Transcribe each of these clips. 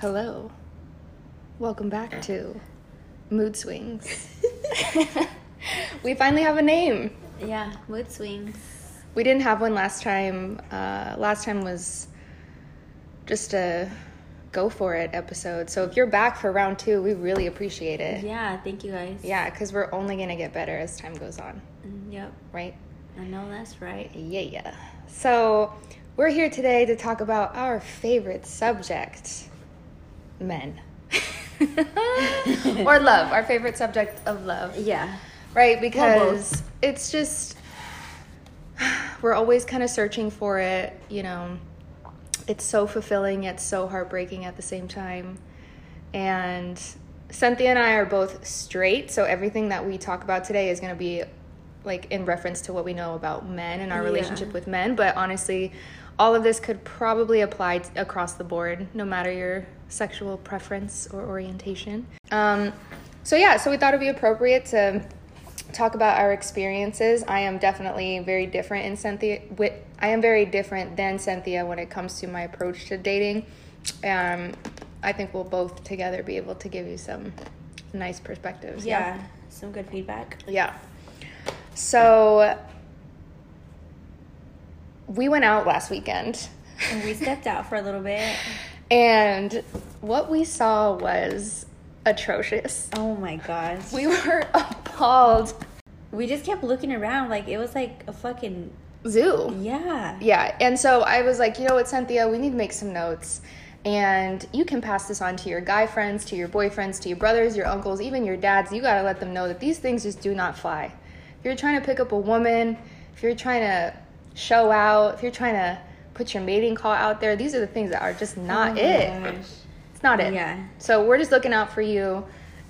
Hello. Welcome back to Mood Swings. we finally have a name. Yeah, mood swings. We didn't have one last time. Uh, last time was just a go for it episode. So if you're back for round two, we really appreciate it. Yeah, thank you guys. Yeah, because we're only going to get better as time goes on, Mm, Yep, right? I know that's right. Yeah, yeah. So we're here today to talk about our favorite subject men. or love, our favorite subject of love. Yeah. Right? Well, Because it's just, we're always kind of searching for it, you know. It's so fulfilling yet so heartbreaking at the same time. And Cynthia and I are both straight, so everything that we talk about today is going to be like in reference to what we know about men and our Yeah. relationship with men. But honestly, all of this could probably apply t- across the board, no matter your sexual preference or orientation. Um, so yeah, so we thought it'd be appropriate to talk about our experiences. I am definitely very different in Cynthia. With, I am very different than Cynthia when it comes to my approach to dating. Um, I think we'll both together be able to give you some nice perspectives. Yeah, some good feedback. Yeah. So we went out last weekend And we stepped out for a little bit. and what we saw was atrocious. Oh my gosh. We were appalled. We just kept looking around like it was like a fucking Zoo. yeah. Yeah, and so I was like, you know what, Cynthia, we need to make some notes. And you can pass this on to your guy friends, to your boyfriends, to your brothers, your uncles, even your dads. You gotta let them know that these things just do not fly. If you're trying to pick up a woman, if you're trying to show out, if you're trying to put your mating call out there, these are the things that are just not Oh it. gosh. It's not it. Yeah. So we're just looking out for you.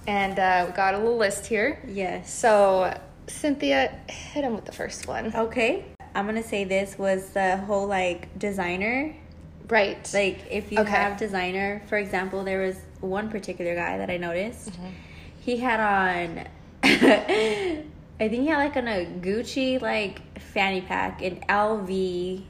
And uh, we got a little list here. Yes. So, Cynthia, hit him with the first one. Okay. I'm gonna say this was the whole like designer. Right. Like if you Okay. have designer, for example, there was one particular guy that I noticed. Mm-hmm. He had on I think he had like on a Gucci like fanny pack, an LV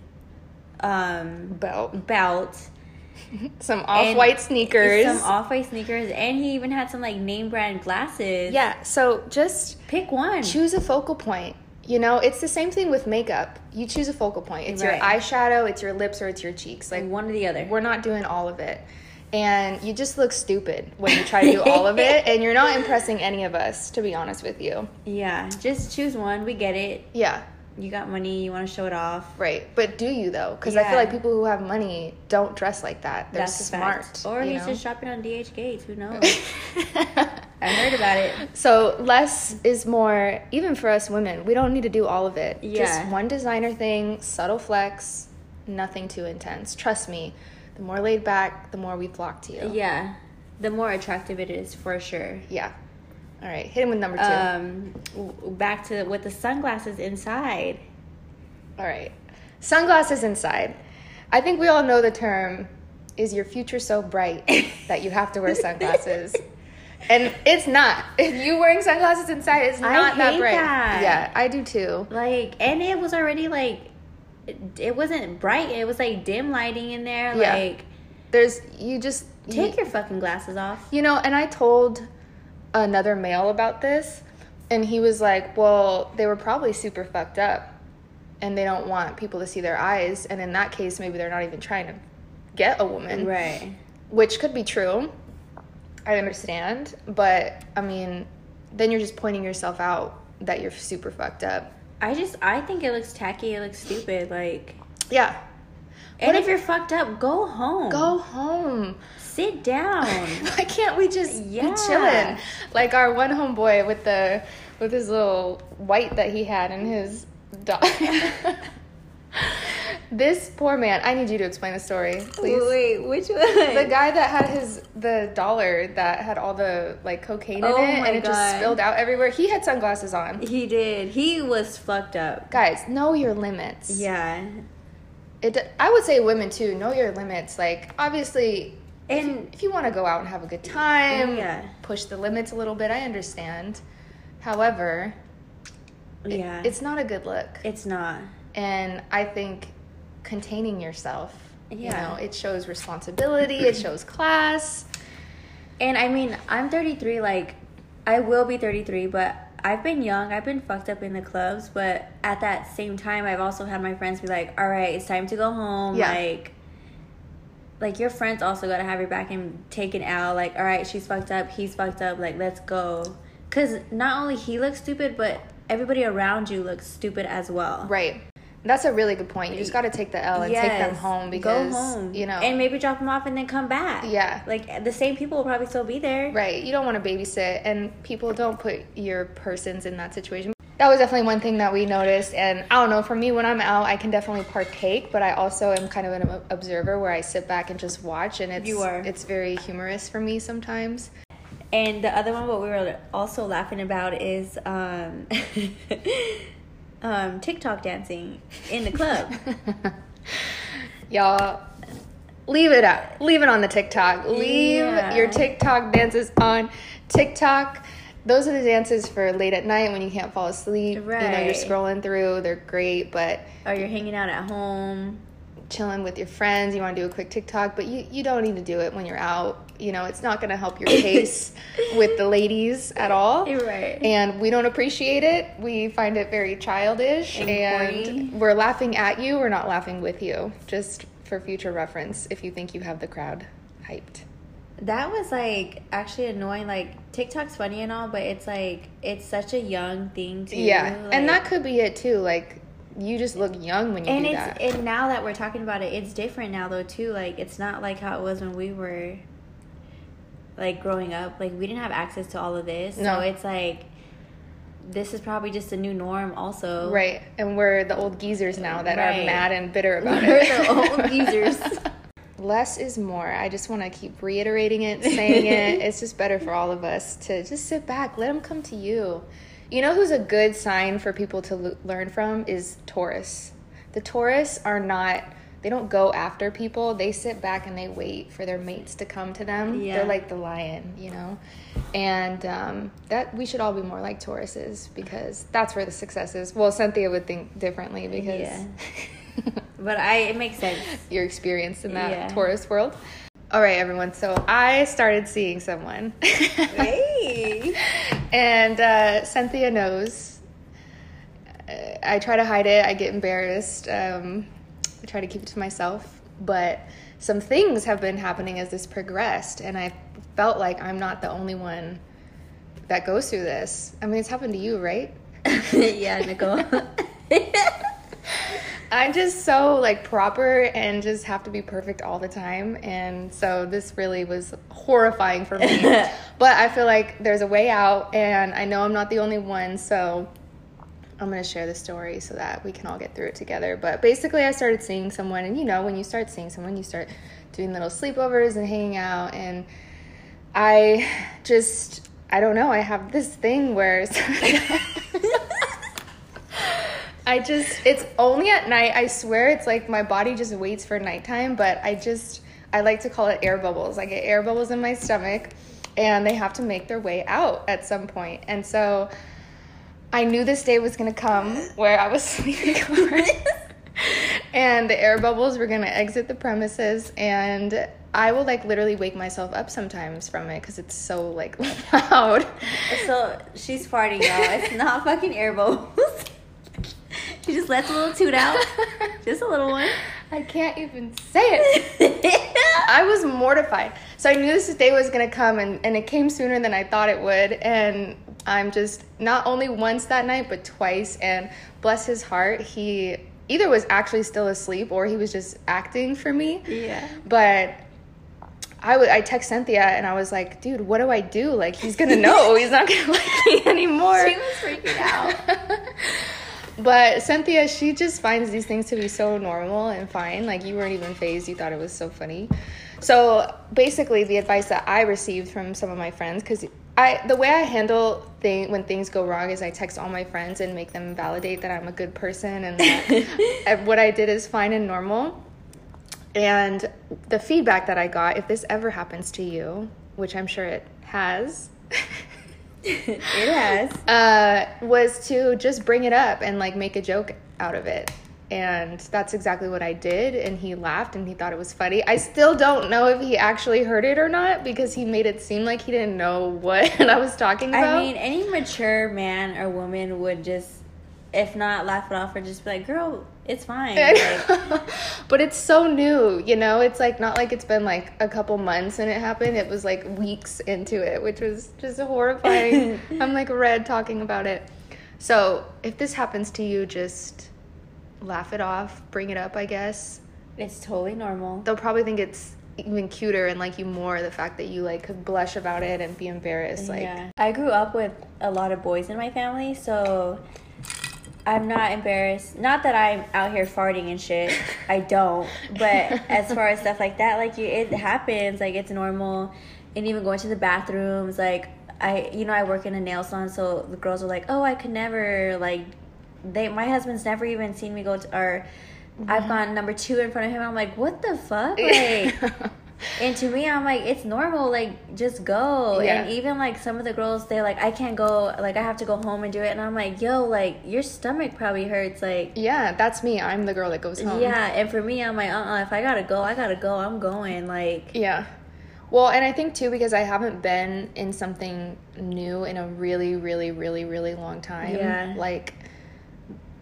um belt. belt, Some off-white sneakers. some off-white sneakers, and he even had some like name brand glasses. yeah, so just Pick one. choose a focal point. You know, it's the same thing with makeup. You choose a focal point. It's your eyeshadow, it's your lips, or it's your cheeks. Like one or the other. we're not doing all of it. And you just look stupid when you try to do all of it, and you're not impressing any of us, to be honest with you. Yeah, just choose one. We get it. Yeah, You got money. You want to show it off. right. But do you though? Because I feel like people who have money don't dress like that. They're That's smart. fact. Or he's know? just shopping on DH Gates. Who knows? I heard about it. So less is more, even for us women. We don't need to do all of it. Just Yeah. one designer thing, subtle flex, nothing too intense. Trust me, the more laid back, the more we flock to you. Yeah, the more attractive it is for sure. Yeah. All right, hit him with number two. Um, back to with the sunglasses inside. all right, sunglasses inside. I think we all know the term. Is your future so bright that you have to wear sunglasses? and it's not. If you wearing sunglasses inside, it's not that bright. that. Yeah, I do too. Like, and it was already like, it, it wasn't bright. It was like dim lighting in there. Yeah. Like, There's you just take you, your fucking glasses off. You know, and I told another male about this, and he was like, Well, they were probably super fucked up, and they don't want people to see their eyes. And in that case, maybe they're not even trying to get a woman, Right. which could be true. I understand. But I mean, then you're just pointing yourself out that you're super fucked up. I just, I think it looks tacky. It looks stupid. Like, Yeah. and if if- you're fucked up, go home. Go home. Sit down. Why can't we just Yeah. be chilling? Like our one homeboy with the with his little white that he had and his dog. this poor man. I need you to explain the story, please. Wait, which one? The guy that had his the dollar that had all the like cocaine in Oh it and it just spilled out everywhere. He had sunglasses on. He did. He was fucked up. Guys, know your limits. Yeah. It. I would say women too. Know your limits. Like obviously, And if you want to go out and have a good time, Yeah. push the limits a little bit, I understand. However, it- yeah, it's not a good look. it's not. and I think containing yourself You Yeah. know, it shows responsibility, it shows class. And I mean, I'm 33. Like, I will be 33, but I've been young. I've been fucked up in the clubs, but at that same time, I've also had my friends be like, "All right, it's time to go home." Yeah. Like, like your friends also got to have your back and take it out. Like, all right, she's fucked up. He's fucked up. Like, let's go. Cause not only he looks stupid, but everybody around you looks stupid as well. Right. That's a really good point. You just got to take the L and take them home because go home, you know, and maybe drop them off and then come back. Yeah. like the same people will probably still be there. Right. You don't want to babysit, and people don't put your persons in that situation. That was definitely one thing that we noticed. And I don't know, for me, when I'm out, I can definitely partake, but I also am kind of an observer where I sit back and just watch, and it's You are. it's very humorous for me sometimes. And the other one, what we were also laughing about is um, um, TikTok dancing in the club. Y'all, leave it out. Leave it on the TikTok. Leave Yeah. your TikTok dances on TikTok. Those are the dances for late at night when you can't fall asleep. Right. You know, you're scrolling through. They're great, but or you're hanging out at home. chilling with your friends, you want to do a quick TikTok, but you, you don't need to do it when you're out. You know, it's not going to help your case with the ladies at all. You're right. And we don't appreciate it. We find it very childish And and, we're laughing at you. We're not laughing with you. Just for future reference if you think you have the crowd hyped. That was like actually annoying. Like TikTok's funny and all, but it's like it's such a young thing too. Yeah. like- and that could be it too. Like you just look young when you and do it's that. and now that we're talking about it, it's different now though too. Like it's not like how it was when we were like growing up. Like we didn't have access to all of this, No. so it's like this is probably just a new norm. Also, Right. And we're the old geezers now that are mad and bitter about it. We're it. the old geezers. Less is more. I just want to keep reiterating it, saying it. It's just better for all of us to just sit back, let them come to you. You know who's a good sign for people to l- learn from is Taurus. The Taurus are not, they don't go after people. They sit back and they wait for their mates to come to them. Yeah. They're like the lion, you know? And um, that we should all be more like Tauruses because that's where the success is. Well, Cynthia would think differently because Yeah. But I, it makes sense. your experience in that Yeah. Taurus world. All right, everyone. So I started seeing someone. Hey. and uh, Cynthia knows. I try to hide it. I get embarrassed. Um, I try to keep it to myself. But some things have been happening as this progressed, and I felt like I'm not the only one that goes through this. I mean, it's happened to you, right? yeah, Nicole. I'm just so like proper and just have to be perfect all the time. And so this really was horrifying for me. but I feel like there's a way out and I know I'm not the only one. So I'm going to share the story so that we can all get through it together. But basically, I started seeing someone. And you know, when you start seeing someone, you start doing little sleepovers and hanging out. And I just, I don't know, I have this thing where. I just, it's only at night. I swear it's like my body just waits for nighttime, but I just, I like to call it air bubbles. I get air bubbles in my stomach and they have to make their way out at some point. And so I knew this day was going to come where I was sleeping and the air bubbles were going to exit the premises and I will like literally wake myself up sometimes from it because it's so like loud. so she's farting, y'all. It's not fucking air bubbles. She just lets a little toot out. Just a little one. I can't even say it. I was mortified. So I knew this day was going to come, and, and it came sooner than I thought it would. And I'm just not only once that night, but twice. And bless his heart, he either was actually still asleep or he was just acting for me. yeah. But I text Cynthia and I was like, dude, what do I do? Like he's gonna know. He's not gonna like me anymore. She was freaking out. But Cynthia, she just finds these things to be so normal and fine. Like you weren't even phased. You thought it was so funny. So basically, the advice that I received from some of my friends, because I the way I handle thing when things go wrong is I text all my friends and make them validate that I'm a good person and that what I did is fine and normal. And the feedback that I got, if this ever happens to you, which I'm sure it has. it has. uh, was to just bring it up and like make a joke out of it. and that's exactly what I did. And he laughed and he thought it was funny. I still don't know if he actually heard it or not because he made it seem like he didn't know what I was talking about. I mean, any mature man or woman would just, if not laugh it off, or just be like, "Girl, it's fine." Like, but it's so new, you know. It's like not like it's been like a couple months and it happened. It was like weeks into it, which was just horrifying. I'm like red talking about it. So if this happens to you, just laugh it off, bring it up, I guess. it's totally normal. They'll probably think it's even cuter and like you more the fact that you like could blush about it and be embarrassed. Like, yeah. I grew up with a lot of boys in my family, so I'm not embarrassed. Not that I'm out here farting and shit. I don't. But as far as stuff like that, like you, it happens. Like it's normal. And even going to the bathrooms, like I, you know, I work in a nail salon, so the girls are like, "Oh, I could never like." They, my husband's never even seen me go to, or I've mm-hmm. gone number two in front of him. I'm like, what the fuck, like. And to me, I'm like, it's normal. Like, just go. Yeah. And even like some of the girls, they're like, I can't go. Like, I have to go home and do it. And I'm like, yo, like your stomach probably hurts. Like, yeah, that's me. I'm the girl that goes home. yeah. And for me, I'm like, uh, uh if I gotta go, I gotta go. I'm going. Like, Yeah. Well, and I think too because I haven't been in something new in a really, really, really, really long time. Yeah. Like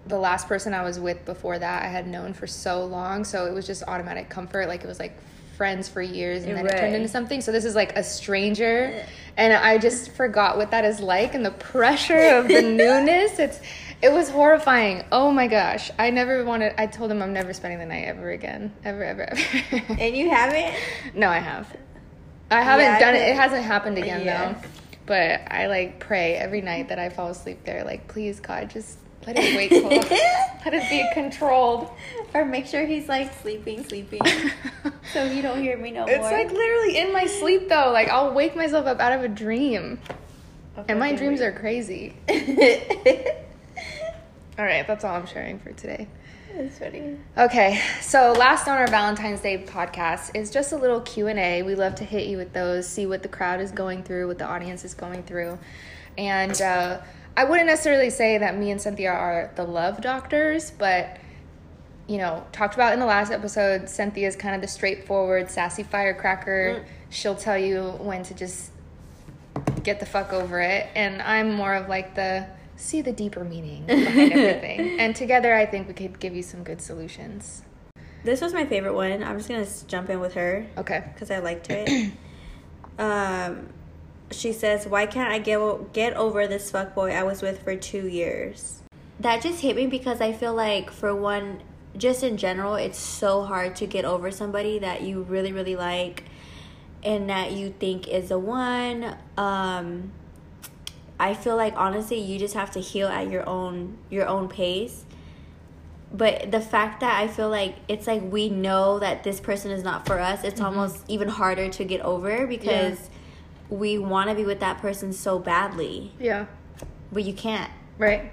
the last person I was with before that, I had known for so long, so it was just automatic comfort. Like it was like friends for years, and then it turned into something. So this is like a stranger, and I just forgot what that is like, and the pressure of the newness. It's it was horrifying. Oh my gosh, I never wanted. I told him I'm never spending the night ever again, ever, ever, ever. and you haven't? No, I have. I haven't Yeah, I done it. It hasn't happened again Yeah. though. But I like pray every night that I fall asleep there. Like, please God, just let it wake up. let it be controlled. Or make sure he's like sleeping, sleeping, so you don't hear me no It's more. It's like literally in my sleep though. Like I'll wake myself up out of a dream, and my dreams are crazy. All right, that's all I'm sharing for today. That's funny. Okay, so last on our Valentine's Day podcast is just a little Q and A. We love to hit you with those, see what the crowd is going through, what the audience is going through, and uh, I wouldn't necessarily say that me and Cynthia are the love doctors, but you know, talked about in the last episode, Cynthia is kind of the straightforward, sassy firecracker. She'll tell you when to just get the fuck over it, and I'm more of like the see the deeper meaning behind everything. And together, I think we could give you some good solutions. This was my favorite one. I'm just gonna jump in with her Okay. because I liked it. um, she says, "Why can't I get get over this fuckboy I was with for two years?" That just hit me because I feel like, for one, just in general, it's so hard to get over somebody that you really, really like, and that you think is the one. Um, I feel like honestly, you just have to heal at your own your own pace but the fact that I feel like it's like we know that this person is not for us, it's almost even harder to get over because we want to be with that person so badly, Yeah. but you can't. Right.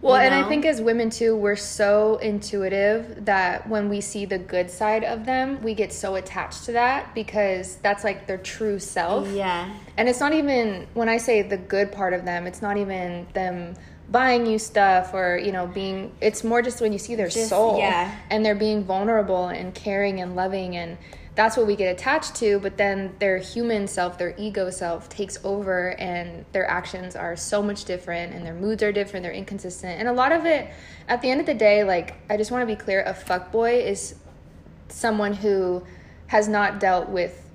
Well, You and I think as women too, we're so intuitive that when we see the good side of them, we get so attached to that because that's like their true self. Yeah. And it's not even when I say the good part of them, it's not even them buying you stuff or, you know, being it's more just when you see their Just- soul yeah. and they're being vulnerable and caring and loving and that's what we get attached to, but then their human self, their ego self takes over and their actions are so much different and their moods are different, they're inconsistent. And a lot of it at the end of the day, like I just want to be clear, a fuckboy is someone who has not dealt with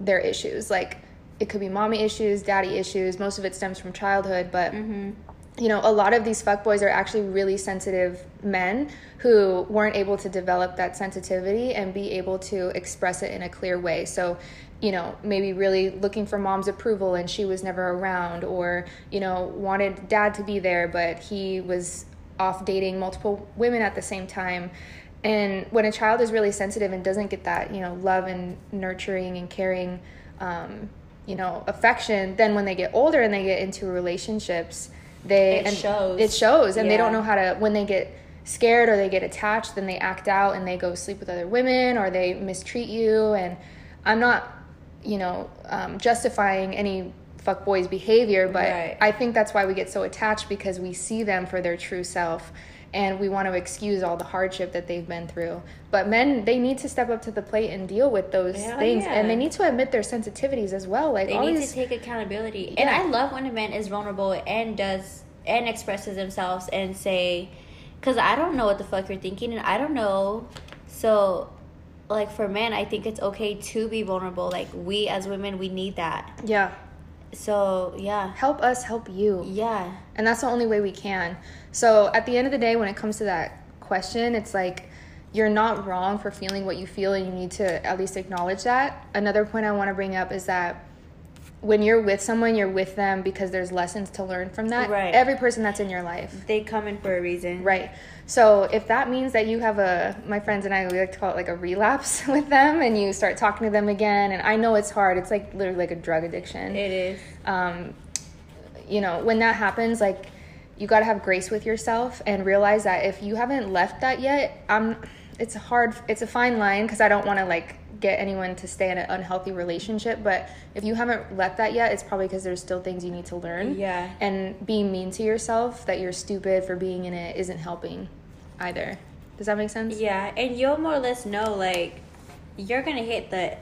their issues. Like it could be mommy issues, daddy issues. Most of it stems from childhood, but mm-hmm. You know, a lot of these fuckboys are actually really sensitive men who weren't able to develop that sensitivity and be able to express it in a clear way. So, you know, maybe really looking for mom's approval and she was never around, or, you know, wanted dad to be there, but he was off dating multiple women at the same time. And when a child is really sensitive and doesn't get that, you know, love and nurturing and caring, um, you know, affection, then when they get older and they get into relationships, they It and shows. It shows, and they don't know how to when they get scared or they get attached, then they act out and they go sleep with other women or they mistreat you. And I'm not, you know, um, justifying any fuck boys behavior, but Right. I think that's why we get so attached because we see them for their true self. And we want to excuse all the hardship that they've been through. But men, they need to step up to the plate and deal with those things, yeah. and they need to admit their sensitivities as well. Like They need these, to take accountability. And I love when a man is vulnerable and does and expresses themselves and say, because I don't know what the fuck you're thinking, and I don't know. So, like for men, I think it's okay to be vulnerable. Like we as women, we need that. yeah, So yeah, help us help you. yeah, And that's the only way we can. So at the end of the day, when it comes to that question, it's like you're not wrong for feeling what you feel, and you need to at least acknowledge that. Another point I want to bring up is that when you're with someone, you're with them because there's lessons to learn from that. Right. Every person that's in your life. they come in for a reason. Right. So if that means that you have a, my friends and I, we like to call it like a relapse with them, and you start talking to them again, and I know it's hard. It's like literally like a drug addiction It is. um, you know, when that happens, like you got to have grace with yourself and realize that if you haven't left that yet, I'm. It's a hard. It's a fine line because I don't want to like get anyone to stay in an unhealthy relationship. But if you haven't left that yet, it's probably because there's still things you need to learn. Yeah. And being mean to yourself that you're stupid for being in it isn't helping, either. Does that make sense? Yeah, and you'll more or less know like you're gonna hit the,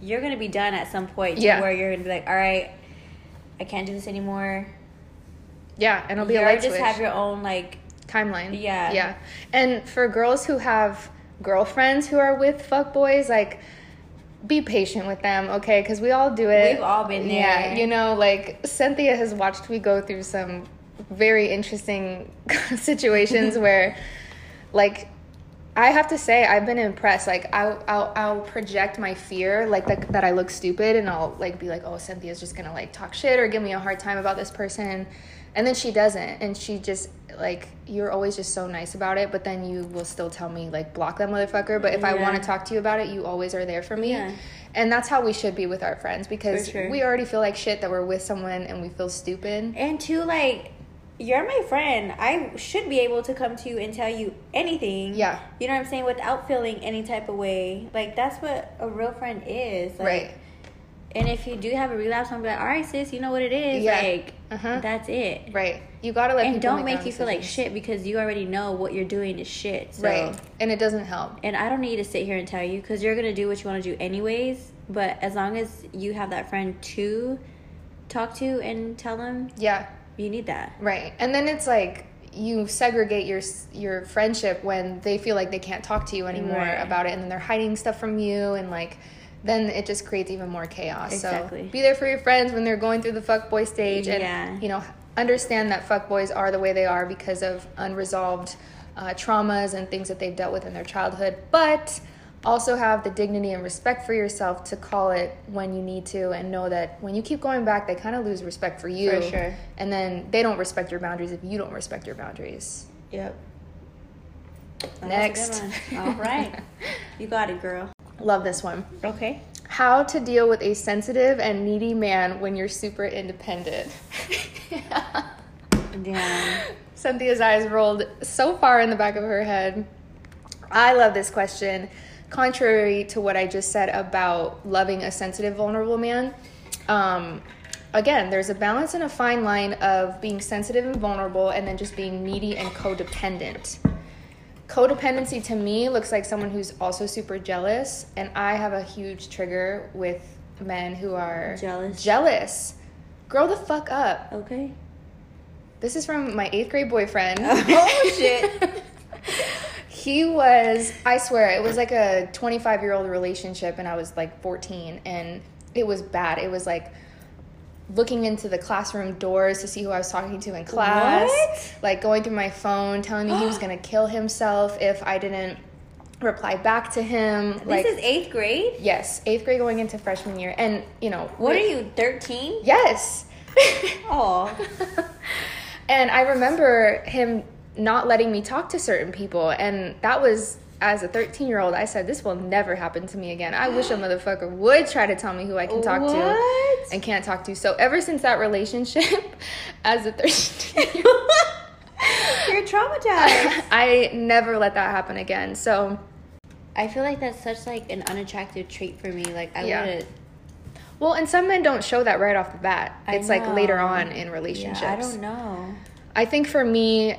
you're gonna be done at some point. to Yeah. Where you're gonna be like, all right, I can't do this anymore. Yeah, and it'll be you a light just switch. have your own like timeline. Yeah. Yeah. And for girls who have girlfriends who are with fuck boys, like be patient with them, okay? Because we all do it. We've all been there. Yeah. You know, like Cynthia has watched me go through some very interesting situations where, like, I have to say I've been impressed. Like I'll I'll, I'll project my fear, like that, that I look stupid, and I'll like be like, oh, Cynthia's just gonna like talk shit or give me a hard time about this person, and then she doesn't, and she just like you're always just so nice about it, but then you will still tell me like block that motherfucker. But if I want to talk to you about it, you always are there for me, Yeah. and that's how we should be with our friends because sure. we already feel like shit that we're with someone and we feel stupid. and two like you're my friend. I should be able to come to you and tell you anything. Yeah. You know what I'm saying? Without feeling any type of way. Like that's what a real friend is. Like, Right. And if you do have a relapse, I'm like, all right, sis, you know what it is. Yeah. Like Uh-huh. that's it. Right. You gotta let and don't make their you feel like shit because you already know what you're doing is shit. So. Right. And it doesn't help. And I don't need to sit here and tell you because you're gonna do what you want to do anyways. But as long as you have that friend to talk to and tell them, Yeah. you need that. Right. And then it's like you segregate your your friendship when they feel like they can't talk to you anymore Right. about it and then they're hiding stuff from you and like then it just creates even more chaos. Exactly. So be there for your friends when they're going through the fuckboy stage and Yeah. you know understand that fuckboys are the way they are because of unresolved uh, traumas and things that they've dealt with in their childhood, but also have the dignity and respect for yourself to call it when you need to and know that when you keep going back they kind of lose respect for you For sure. and then they don't respect your boundaries if you don't respect your boundaries Yep. Next. All right. You got it, girl. Love this one. Okay. how to deal with a sensitive and needy man when you're super independent. Damn. cynthia's eyes rolled so far in the back of her head. I love this question. Contrary to what i just said about loving a sensitive vulnerable man um, again there's a balance and a fine line of being sensitive and vulnerable and then just being needy and codependent codependency to me looks like someone who's also super jealous and i have a huge trigger with men who are Jealous. jealous grow the fuck up Okay. this is from my eighth grade boyfriend Oh, shit. he was i swear it was like a 25 year old relationship and i was like 14 and it was bad it was like looking into the classroom doors to see who i was talking to in class What? like going through my phone telling me he was gonna kill himself if i didn't reply back to him This like is eighth grade? yes eighth grade going into freshman year and you know What are you, 13? yes Oh. and I remember him not letting me talk to certain people. And that was, as a 13 year old, I said, This will never happen to me again. I wish a motherfucker would try to tell me who I can talk to and can't talk to. So, ever since that relationship, as a 13 year old, You're traumatized. I never let that happen again. So, I feel like that's such like an unattractive trait for me. Like I Yeah. would well, and some men don't show that right off the bat. I It's like later on in relationships. Yeah, I don't know. I think for me,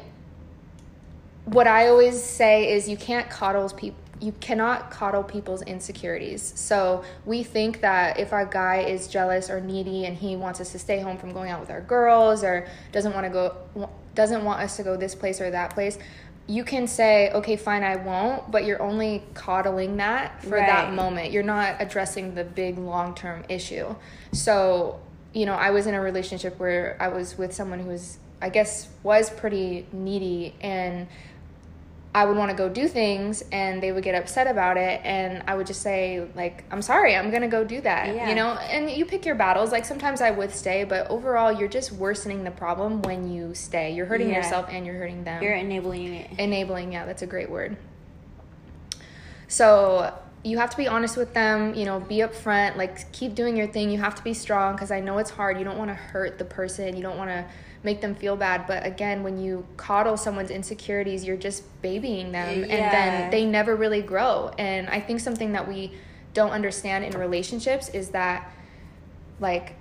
what I always say is you can't coddle people. You cannot coddle people's insecurities. So we think that if our guy is jealous or needy and he wants us to stay home from going out with our girls or doesn't want to go doesn't want us to go this place or that place, you can say, okay, fine, I won't, but you're only coddling that for right. that moment. You're not addressing the big long term issue. So, you know, I was in a relationship where I was with someone who was, I guess, was pretty needy and I would want to go do things and they would get upset about it and I would just say like I'm sorry I'm going to go do that yeah. you know? And you pick your battles like sometimes I would stay but overall you're just worsening the problem when you stay. You're hurting yeah. yourself and you're hurting them. You're enabling it. Enabling yeah that's a great word. So you have to be honest with them you know be upfront like keep doing your thing you have to be strong because I know it's hard you don't want to hurt the person you don't want to make them feel bad. But again, when you coddle someone's insecurities, you're just babying them yeah. and then they never really grow. And I think something that we don't understand in relationships is that like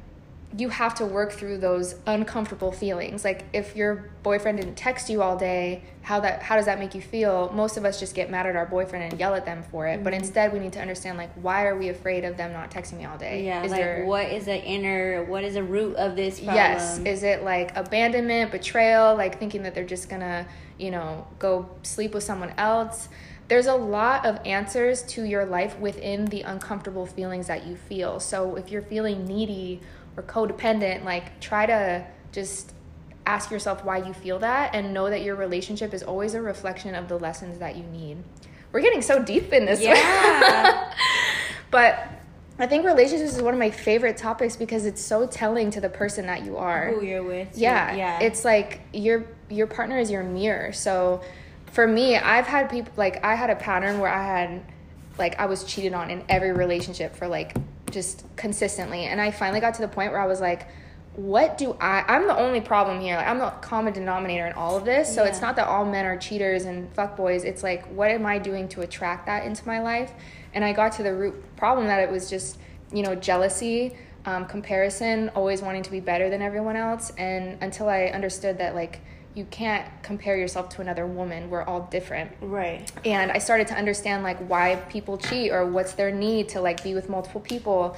you have to work through those uncomfortable feelings. Like if your boyfriend didn't text you all day, how that how does that make you feel? Most of us just get mad at our boyfriend and yell at them for it. Mm-hmm. But instead we need to understand like why are we afraid of them not texting me all day? Yeah, is like there, what is the inner what is the root of this problem? Yes. Is it like abandonment, betrayal, like thinking that they're just gonna, you know, go sleep with someone else? There's a lot of answers to your life within the uncomfortable feelings that you feel. So if you're feeling needy or codependent, like try to just ask yourself why you feel that and know that your relationship is always a reflection of the lessons that you need. We're getting so deep in this. Yeah. but I think relationships is one of my favorite topics because it's so telling to the person that you are. Who you're with. Yeah. Yeah. It's like your your partner is your mirror. So for me, I've had people like I had a pattern where I had like I was cheated on in every relationship for like just consistently. And I finally got to the point where I was like, what do I I'm the only problem here. Like I'm the common denominator in all of this. So yeah. it's not that all men are cheaters and fuckboys. It's like what am I doing to attract that into my life? And I got to the root problem that it was just, you know, jealousy, um, comparison, always wanting to be better than everyone else. And until I understood that like you can't compare yourself to another woman. We're all different. Right. And I started to understand like why people cheat or what's their need to like be with multiple people.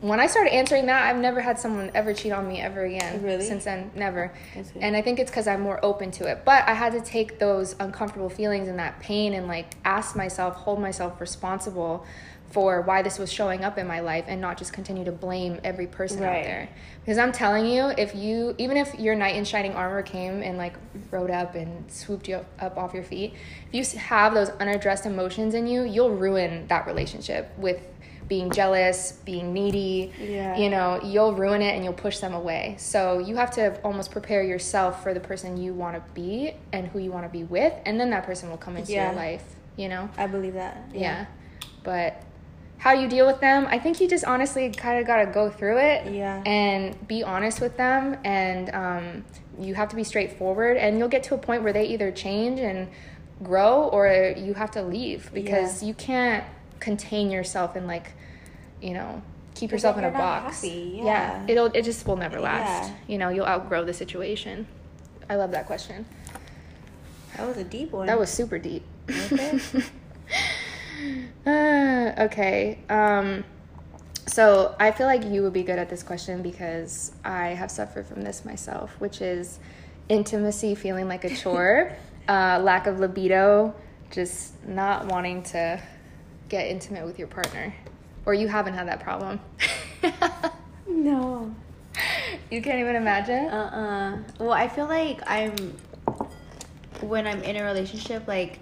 When I started answering that, I've never had someone ever cheat on me ever again. Really? Since then, never. And I think it's because I'm more open to it. But I had to take those uncomfortable feelings and that pain and like ask myself, hold myself responsible for why this was showing up in my life and not just continue to blame every person right. out there. Because I'm telling you, if you, even if your knight in shining armor came and like rode up and swooped you up, off your feet, if you have those unaddressed emotions in you, you'll ruin that relationship with being jealous, being needy. Yeah. You know, you'll ruin it and you'll push them away. So you have to almost prepare yourself for the person you want to be and who you want to be with, and then that person will come into yeah. your life. You know. I believe that. yeah. yeah. But how you deal with them, I think you just honestly kind of got to go through it yeah. and be honest with them. And um, you have to be straightforward. And you'll get to a point where they either change and grow or you have to leave because yeah. you can't contain yourself and, like, you know, keep yourself in a box. Yeah. yeah. It'll, it just will never last. You know, you'll outgrow the situation. I love that question. That was a deep one. That was super deep. Okay. Uh, okay. Um, so I feel like you would be good at this question because I have suffered from this myself, which is intimacy feeling like a chore, uh, lack of libido, just not wanting to get intimate with your partner. Or you haven't had that problem. no. You can't even imagine? Uh uh Well, I feel like I'm, when I'm in a relationship, like,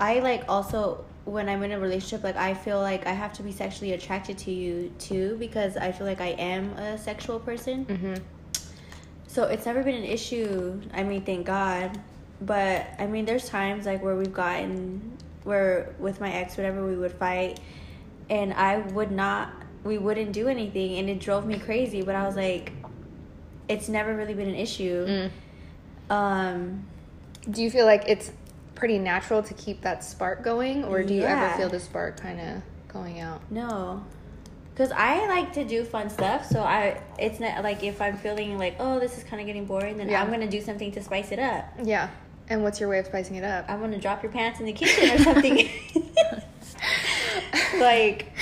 I like also when I'm in a relationship, like I feel like I have to be sexually attracted to you too because I feel like I am a sexual person. Mm-hmm. So it's never been an issue. I mean, thank God. But I mean, there's times like where we've gotten where with my ex, whatever, we would fight, and I would not, we wouldn't do anything, and it drove me crazy. But I was like, it's never really been an issue. Mm. Um, do you feel like it's pretty natural to keep that spark going, or do you yeah. ever feel the spark kind of going out? No, because I like to do fun stuff. So I, it's not like if I'm feeling like, oh, this is kind of getting boring, then yeah. I'm gonna do something to spice it up. Yeah. And what's your way of spicing it up? I want to drop your pants in the kitchen or something. like,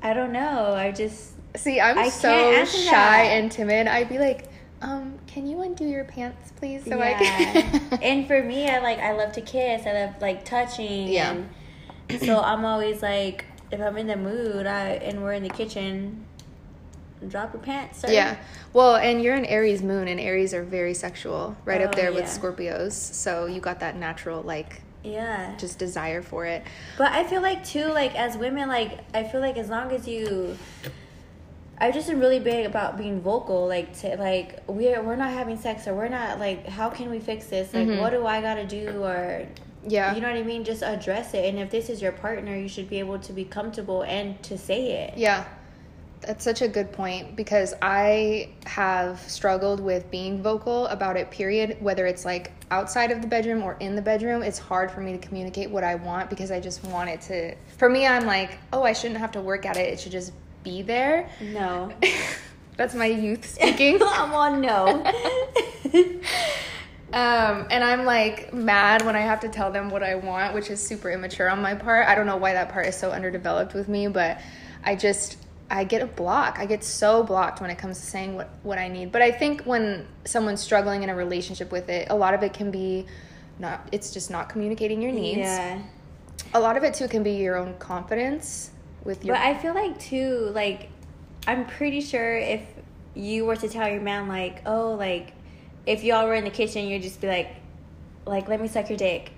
I don't know. I just See, I'm I so shy that. and timid. I'd be like, um, can you undo your pants, please? So I can. and for me, I like I love to kiss. I love like touching. Yeah. So I'm always like, if I'm in the mood, I and we're in the kitchen, drop your pants. Sir. yeah. Well, and you're an Aries moon, and Aries are very sexual, right up Oh, there with. Scorpios. So you got that natural, like, Yeah. just desire for it. But I feel like too, like as women, like I feel like as long as you, I just am really big about being vocal. Like to like we're we're not having sex or we're not like how can we fix this? Like Mhm. what do I gotta do or Yeah. you know what I mean? Just address it. And if this is your partner, you should be able to be comfortable and to say it. Yeah. That's such a good point because I have struggled with being vocal about it, period. Whether it's like outside of the bedroom or in the bedroom, it's hard for me to communicate what I want because I just want it to. For me, I'm like, oh, I shouldn't have to work at it, it should just be there. No. That's my youth speaking. I'm on no. Um, and I'm like mad when I have to tell them what I want, which is super immature on my part. I don't know why that part is so underdeveloped with me, but I just I get a block. I get so blocked when it comes to saying what what I need. But I think when someone's struggling in a relationship with it, a lot of it can be not it's just not communicating your needs. yeah. A lot of it too can be your own confidence with your But I feel like too, like I'm pretty sure if you were to tell your man like, oh, like if y'all were in the kitchen, you'd just be like, like let me suck your dick.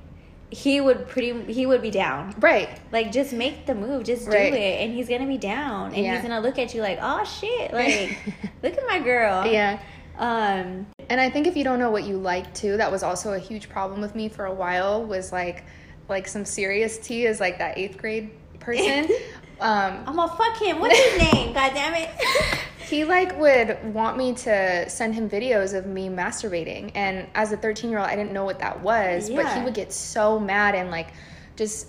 He would pretty, he would be down. right. Like just make the move, just do it, and he's gonna be down, and Yeah. he's gonna look at you like, oh shit, like look at my girl. Yeah. Um. And I think if you don't know what you like too, that was also a huge problem with me for a while. Was like, like some serious tea is like that eighth grade person. um, I'm gonna fuck him. What's his name? God damn it. he like would want me to send him videos of me masturbating, and as a 13 year old, I didn't know what that was. But he would get so mad and like just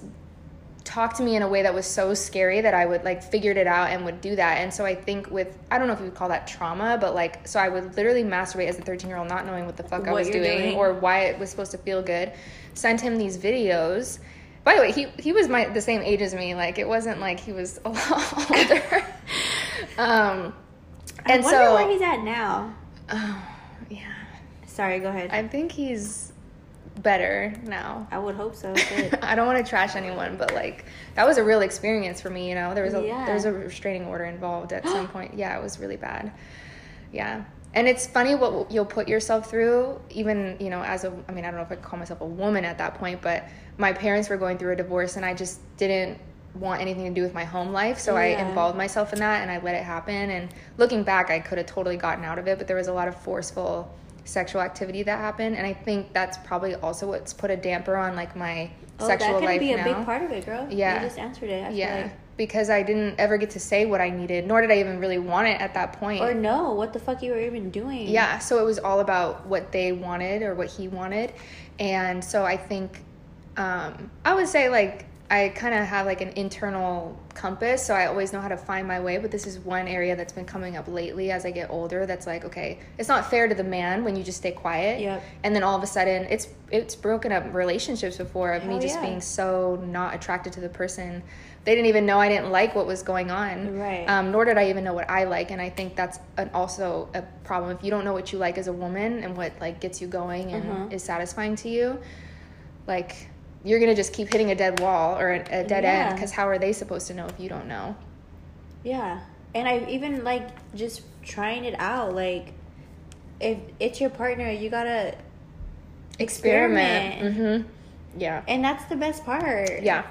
talk to me in a way that was so scary that I would like figured it out and would do that. And so I think with I don't know if you would call that trauma, but like so I would literally masturbate as a 13 year old, not knowing what the fuck I was doing, doing. or why it was supposed to feel good. Sent him these videos. By the way, he he was my the same age as me. Like it wasn't like he was a lot older. um, I and wonder so where he's at now. oh, yeah, Sorry, go ahead. I think he's better now. I would hope so. I don't want to trash anyone, but like that was a real experience for me. You know, there was a Yeah. there was a restraining order involved at some point. Yeah, it was really bad. Yeah, and it's funny what you'll put yourself through. Even you know, as a I mean, I don't know if I call myself a woman at that point, but my parents were going through a divorce, and I just didn't want anything to do with my home life so i involved myself in that and i let it happen and looking back i could have totally gotten out of it but there was a lot of forceful sexual activity that happened and i think that's probably also what's put a damper on like my Oh, sexual that could life be a now big part of it, girl. Yeah. you just answered it. I yeah like. because i didn't ever get to say what i needed nor did i even really want it at that point Or no, what the fuck you were even doing? yeah so it was all about what they wanted or what he wanted and so i think um, i would say like i kind of have like an internal compass so i always know how to find my way but this is one area that's been coming up lately as i get older that's like okay it's not fair to the man when you just stay quiet Yep. and then all of a sudden it's it's broken up relationships before of me just yeah. being so not attracted to the person they didn't even know i didn't like what was going on Right. um, nor did I even know what I like, and I think that's an, also a problem. If you don't know what you like as a woman and what like gets you going and Mhm. is satisfying to you, like you're gonna just keep hitting a dead wall or a, a dead end because how are they supposed to know if you don't know? Yeah. And I even like just trying it out. Like, if it's your partner, you gotta experiment. Mm-hmm. Yeah. And that's the best part. Yeah.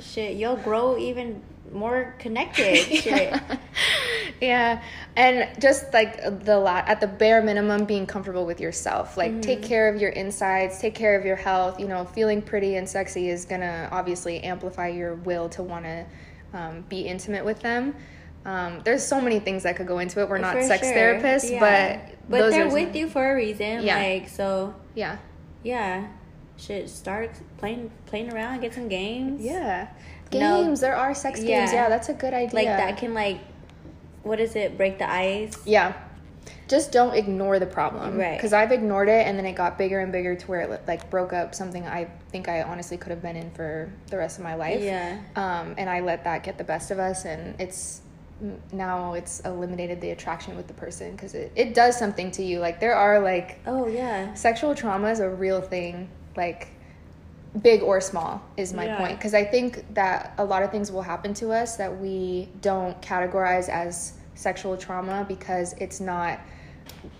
Shit, you'll grow even more connected. Shit. Yeah and just like the lot at the bare minimum being comfortable with yourself like take care of your insides take care of your health you know feeling pretty and sexy is gonna obviously amplify your will to want to um, be intimate with them um, there's so many things that could go into it we're not For sex sure. therapists Yeah. but But those they're are with you for a reason. Yeah. Like, so, yeah yeah. Should start playing playing around, get some games. yeah No. games there are sex games Yeah. yeah that's a good idea Like, that can, like, what is it, break the ice? yeah just don't ignore the problem Right. because i've ignored it and then it got bigger and bigger to where it like broke up something i think i honestly could have been in for the rest of my life Yeah. um, and i let that get the best of us and it's now it's eliminated the attraction with the person because it, it does something to you like there are like Oh yeah. sexual trauma is a real thing like big or small is my Yeah. point because i think that a lot of things will happen to us that we don't categorize as sexual trauma because it's not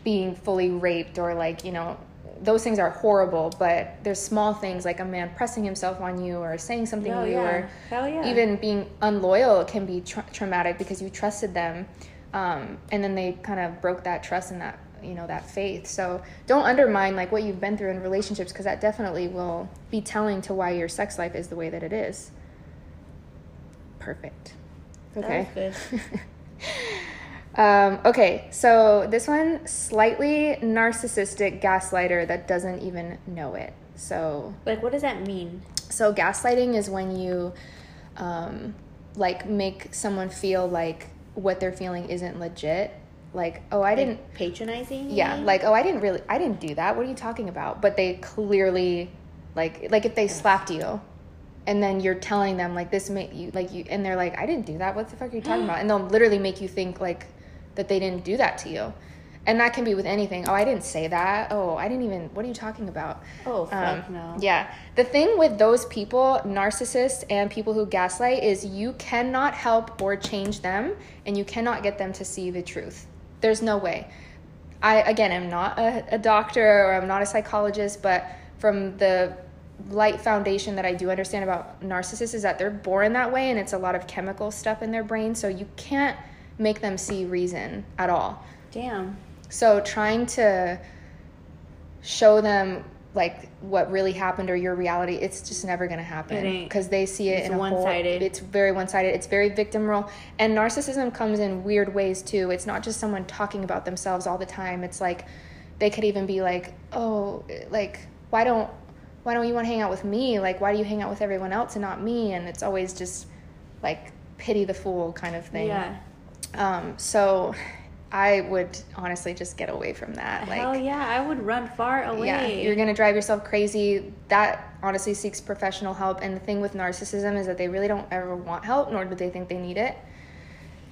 being fully raped or like you know those things are horrible but there's small things like a man pressing himself on you or saying something to you yeah. or Hell yeah. even being unloyal can be tra- traumatic because you trusted them um, and then they kind of broke that trust and that you know that faith. So don't undermine like what you've been through in relationships because that definitely will be telling to why your sex life is the way that it is. Perfect. Okay. Um, okay so this one slightly narcissistic gaslighter that doesn't even know it. So Like, what does that mean? so gaslighting is when you um, like make someone feel like what they're feeling isn't legit. Like, oh, I didn't. Patronizing. Yeah, like, oh, I didn't really, I didn't do that. What are you talking about? But they clearly, like, like if they slapped you, and then you're telling them like this made you like you, and they're like, I didn't do that. What the fuck are you talking about? And they'll literally make you think like that they didn't do that to you, and that can be with anything. Oh, I didn't say that. Oh, I didn't even. What are you talking about? Oh fuck Um, no. Yeah. The thing with those people, narcissists and people who gaslight, is you cannot help or change them and you cannot get them to see the truth. There's no way. I, again, am not a, a doctor or I'm not a psychologist, but from the light foundation that I do understand about narcissists is that they're born that way and it's a lot of chemical stuff in their brain. So you can't make them see reason at all. Damn. So trying to show them like what really happened or your reality, it's just never gonna happen because they see it It's in a one-sided. Whole, it's very one-sided. It's very victim role, and narcissism comes in weird ways too. It's not just someone talking about themselves all the time. It's like they could even be like, oh, like why don't why don't you want to hang out with me? Like why do you hang out with everyone else and not me? And it's always just like pity the fool kind of thing. Yeah. Um, so I would honestly just get away from that. Like, Hell yeah, I would run far away. yeah, you're gonna drive yourself crazy. That honestly seeks professional help. And the thing with narcissism is that they really don't ever want help, nor do they think they need it.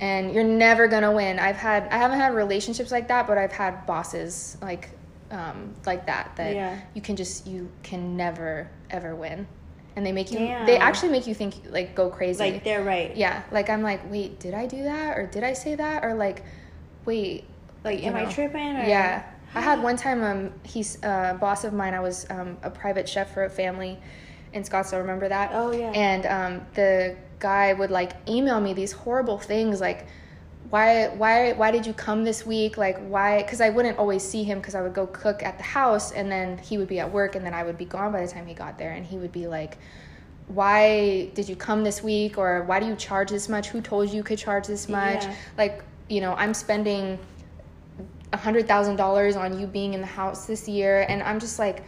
And you're never gonna win. I've had, I haven't had relationships like that, but I've had bosses like, um, like that. That Yeah. you can just, you can never ever win. And they make you, they actually make you think like go crazy. like they're right. Yeah, like I'm like, wait, did I do that or did I say that or like, wait, Like, am I tripping? Or? Yeah, I had one time. Um, he's a boss of mine. I was um a private chef for a family in Scottsdale. Remember that? Oh, yeah. And um, the guy would like email me these horrible things like. Why, why, why did you come this week? Like, why? Because I wouldn't always see him because I would go cook at the house and then he would be at work and then I would be gone by the time he got there. And he would be like, why did you come this week or why do you charge this much who told you you could charge this much Yeah. like you know i'm spending a hundred thousand dollars on you being in the house this year and i'm just like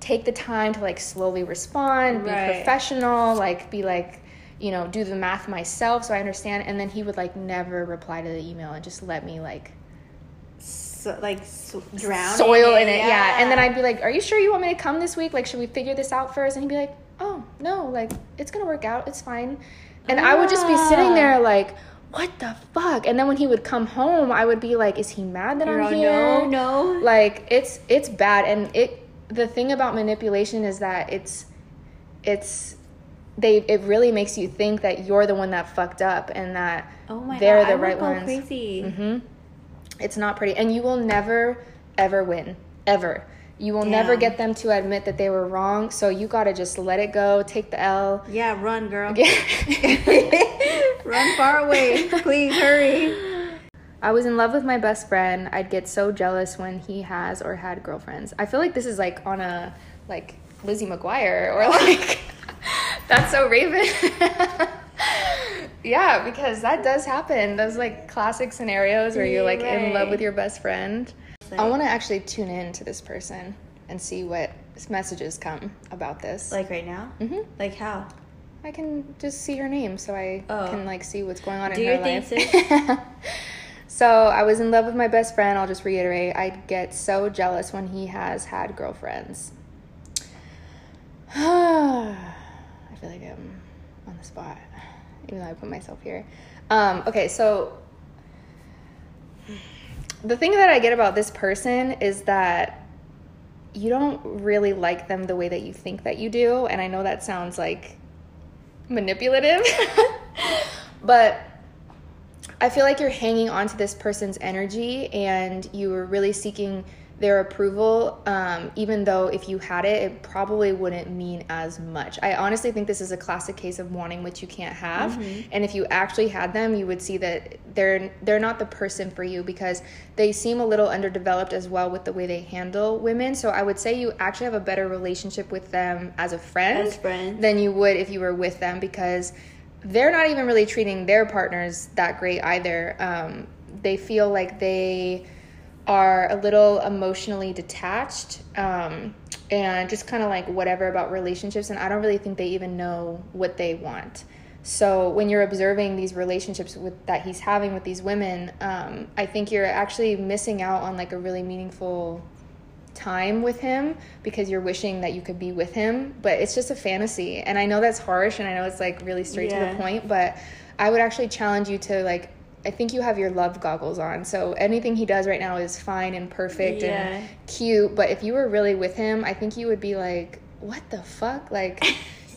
take the time to like slowly respond be Right. professional like be like you know do the math myself so i understand and then he would like never reply to the email and just let me like So, like so, drown soil in it yeah. and then i'd be like are you sure you want me to come this week like should we figure this out first and he'd be like oh no like it's gonna work out it's fine and i would just be sitting Ah. there like what the fuck? And then when he would come home i would be like is he mad that i'm here? No, no. like it's it's bad. And it the thing about manipulation is that it's it's they it really makes you think that you're the one that fucked up and that oh my they're god, the I right ones. crazy. hmm It's not pretty, and you will never ever win. Ever. You will never get them to admit that they were wrong. So you gotta just let it go, take the L. Yeah, run, girl. Run far away, please hurry. I was in love with my best friend. I'd get so jealous when he has or had girlfriends. I feel like this is like on a like Lizzie McGuire or like that's so Raven. yeah, because that does happen. Those like classic scenarios where you're like in love with your best friend. Like- I want to actually tune in to this person and see what messages come about this. Like right now? hmm Like how? I can just see her name so I Oh. can like see what's going on Do in your her life. So I was in love with my best friend. I'll just reiterate. I get so jealous when he has had girlfriends. I feel like I'm on the spot, even though I put myself here. Um, okay, so the thing that I get about this person is that you don't really like them the way that you think that you do. And I know that sounds like manipulative, but I feel like you're hanging on to this person's energy and you were really seeking their approval, um, even though if you had it, it probably wouldn't mean as much. I honestly think this is a classic case of wanting what you can't have. Mm-hmm. And if you actually had them, you would see that they're they're not the person for you because they seem a little underdeveloped as well with the way they handle women. So I would say you actually have a better relationship with them as a friend as than you would if you were with them because they're not even really treating their partners that great either. Um, they feel like they are a little emotionally detached um, and just kind of like whatever about relationships. And I don't really think they even know what they want. So when you're observing these relationships with that he's having with these women, um, I think you're actually missing out on like a really meaningful time with him because you're wishing that you could be with him, but it's just a fantasy. And I know that's harsh and I know it's like really straight yeah. to the point, but I would actually challenge you to like I think you have your love goggles on. So anything he does right now is fine and perfect yeah. and cute, but if you were really with him, I think you would be like, "What the fuck?" Like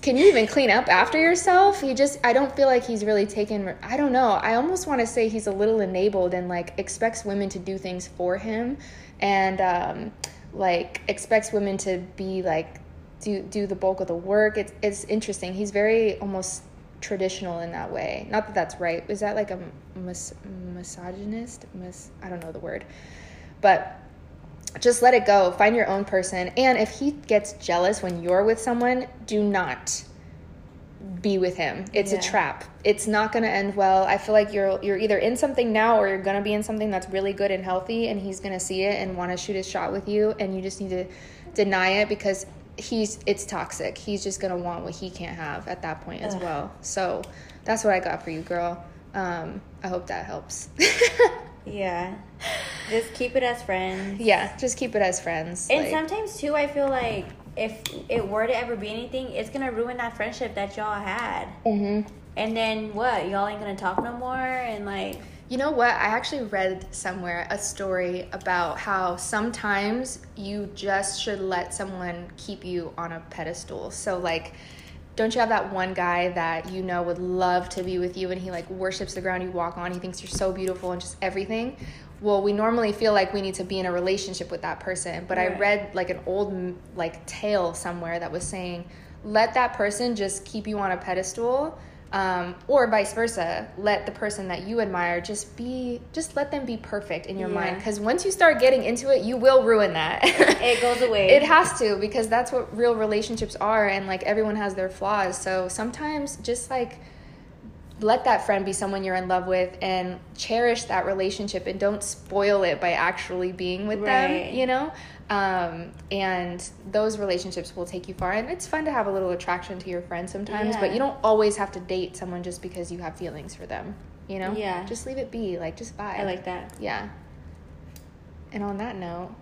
can you even clean up after yourself? He just, I don't feel like he's really taken, I don't know. I almost want to say he's a little enabled and like expects women to do things for him. And um, like expects women to be like do do the bulk of the work. It's it's interesting. He's very almost traditional in that way. Not that that's right. Is that like a mis- misogynist? Mis- I don't know the word, but just let it go. Find your own person. And if he gets jealous when you're with someone, do not be with him. It's yeah. a trap. It's not going to end well. I feel like you're you're either in something now or you're going to be in something that's really good and healthy and he's going to see it and want to shoot his shot with you and you just need to deny it because he's it's toxic. He's just to want what he can't have at that point as Ugh. well. So, that's what I got for you, girl. Um, I hope that helps. yeah. Just keep it as friends. Yeah, just keep it as friends. And like, sometimes too I feel like if it were to ever be anything, it's gonna ruin that friendship that y'all had. Mm-hmm. And then what? Y'all ain't gonna talk no more, and like. You know what? I actually read somewhere a story about how sometimes you just should let someone keep you on a pedestal. So like don't you have that one guy that you know would love to be with you and he like worships the ground you walk on he thinks you're so beautiful and just everything well we normally feel like we need to be in a relationship with that person but right. i read like an old like tale somewhere that was saying let that person just keep you on a pedestal um, or vice versa let the person that you admire just be just let them be perfect in your yeah. mind. Because once you start getting into it you will ruin that. It goes away. It has to because that's what real relationships are and like everyone has their flaws. So sometimes just like let that friend be someone you're in love with and cherish that relationship and don't spoil it by actually being with right. them, you know? Um, and those relationships will take you far. And it's fun to have a little attraction to your friends sometimes, yeah. but you don't always have to date someone just because you have feelings for them, you know? Yeah. Just leave it be. Like, just vibe. I like that. Yeah. And on that note,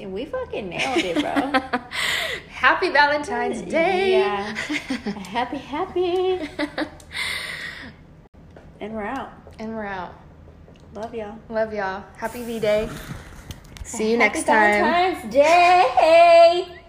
we fucking nailed it, bro. happy Valentine's Day. Yeah. happy, happy. And we're out. And we're out. Love y'all. Love y'all. Happy V Day. See you Happy next time. Valentine's Day.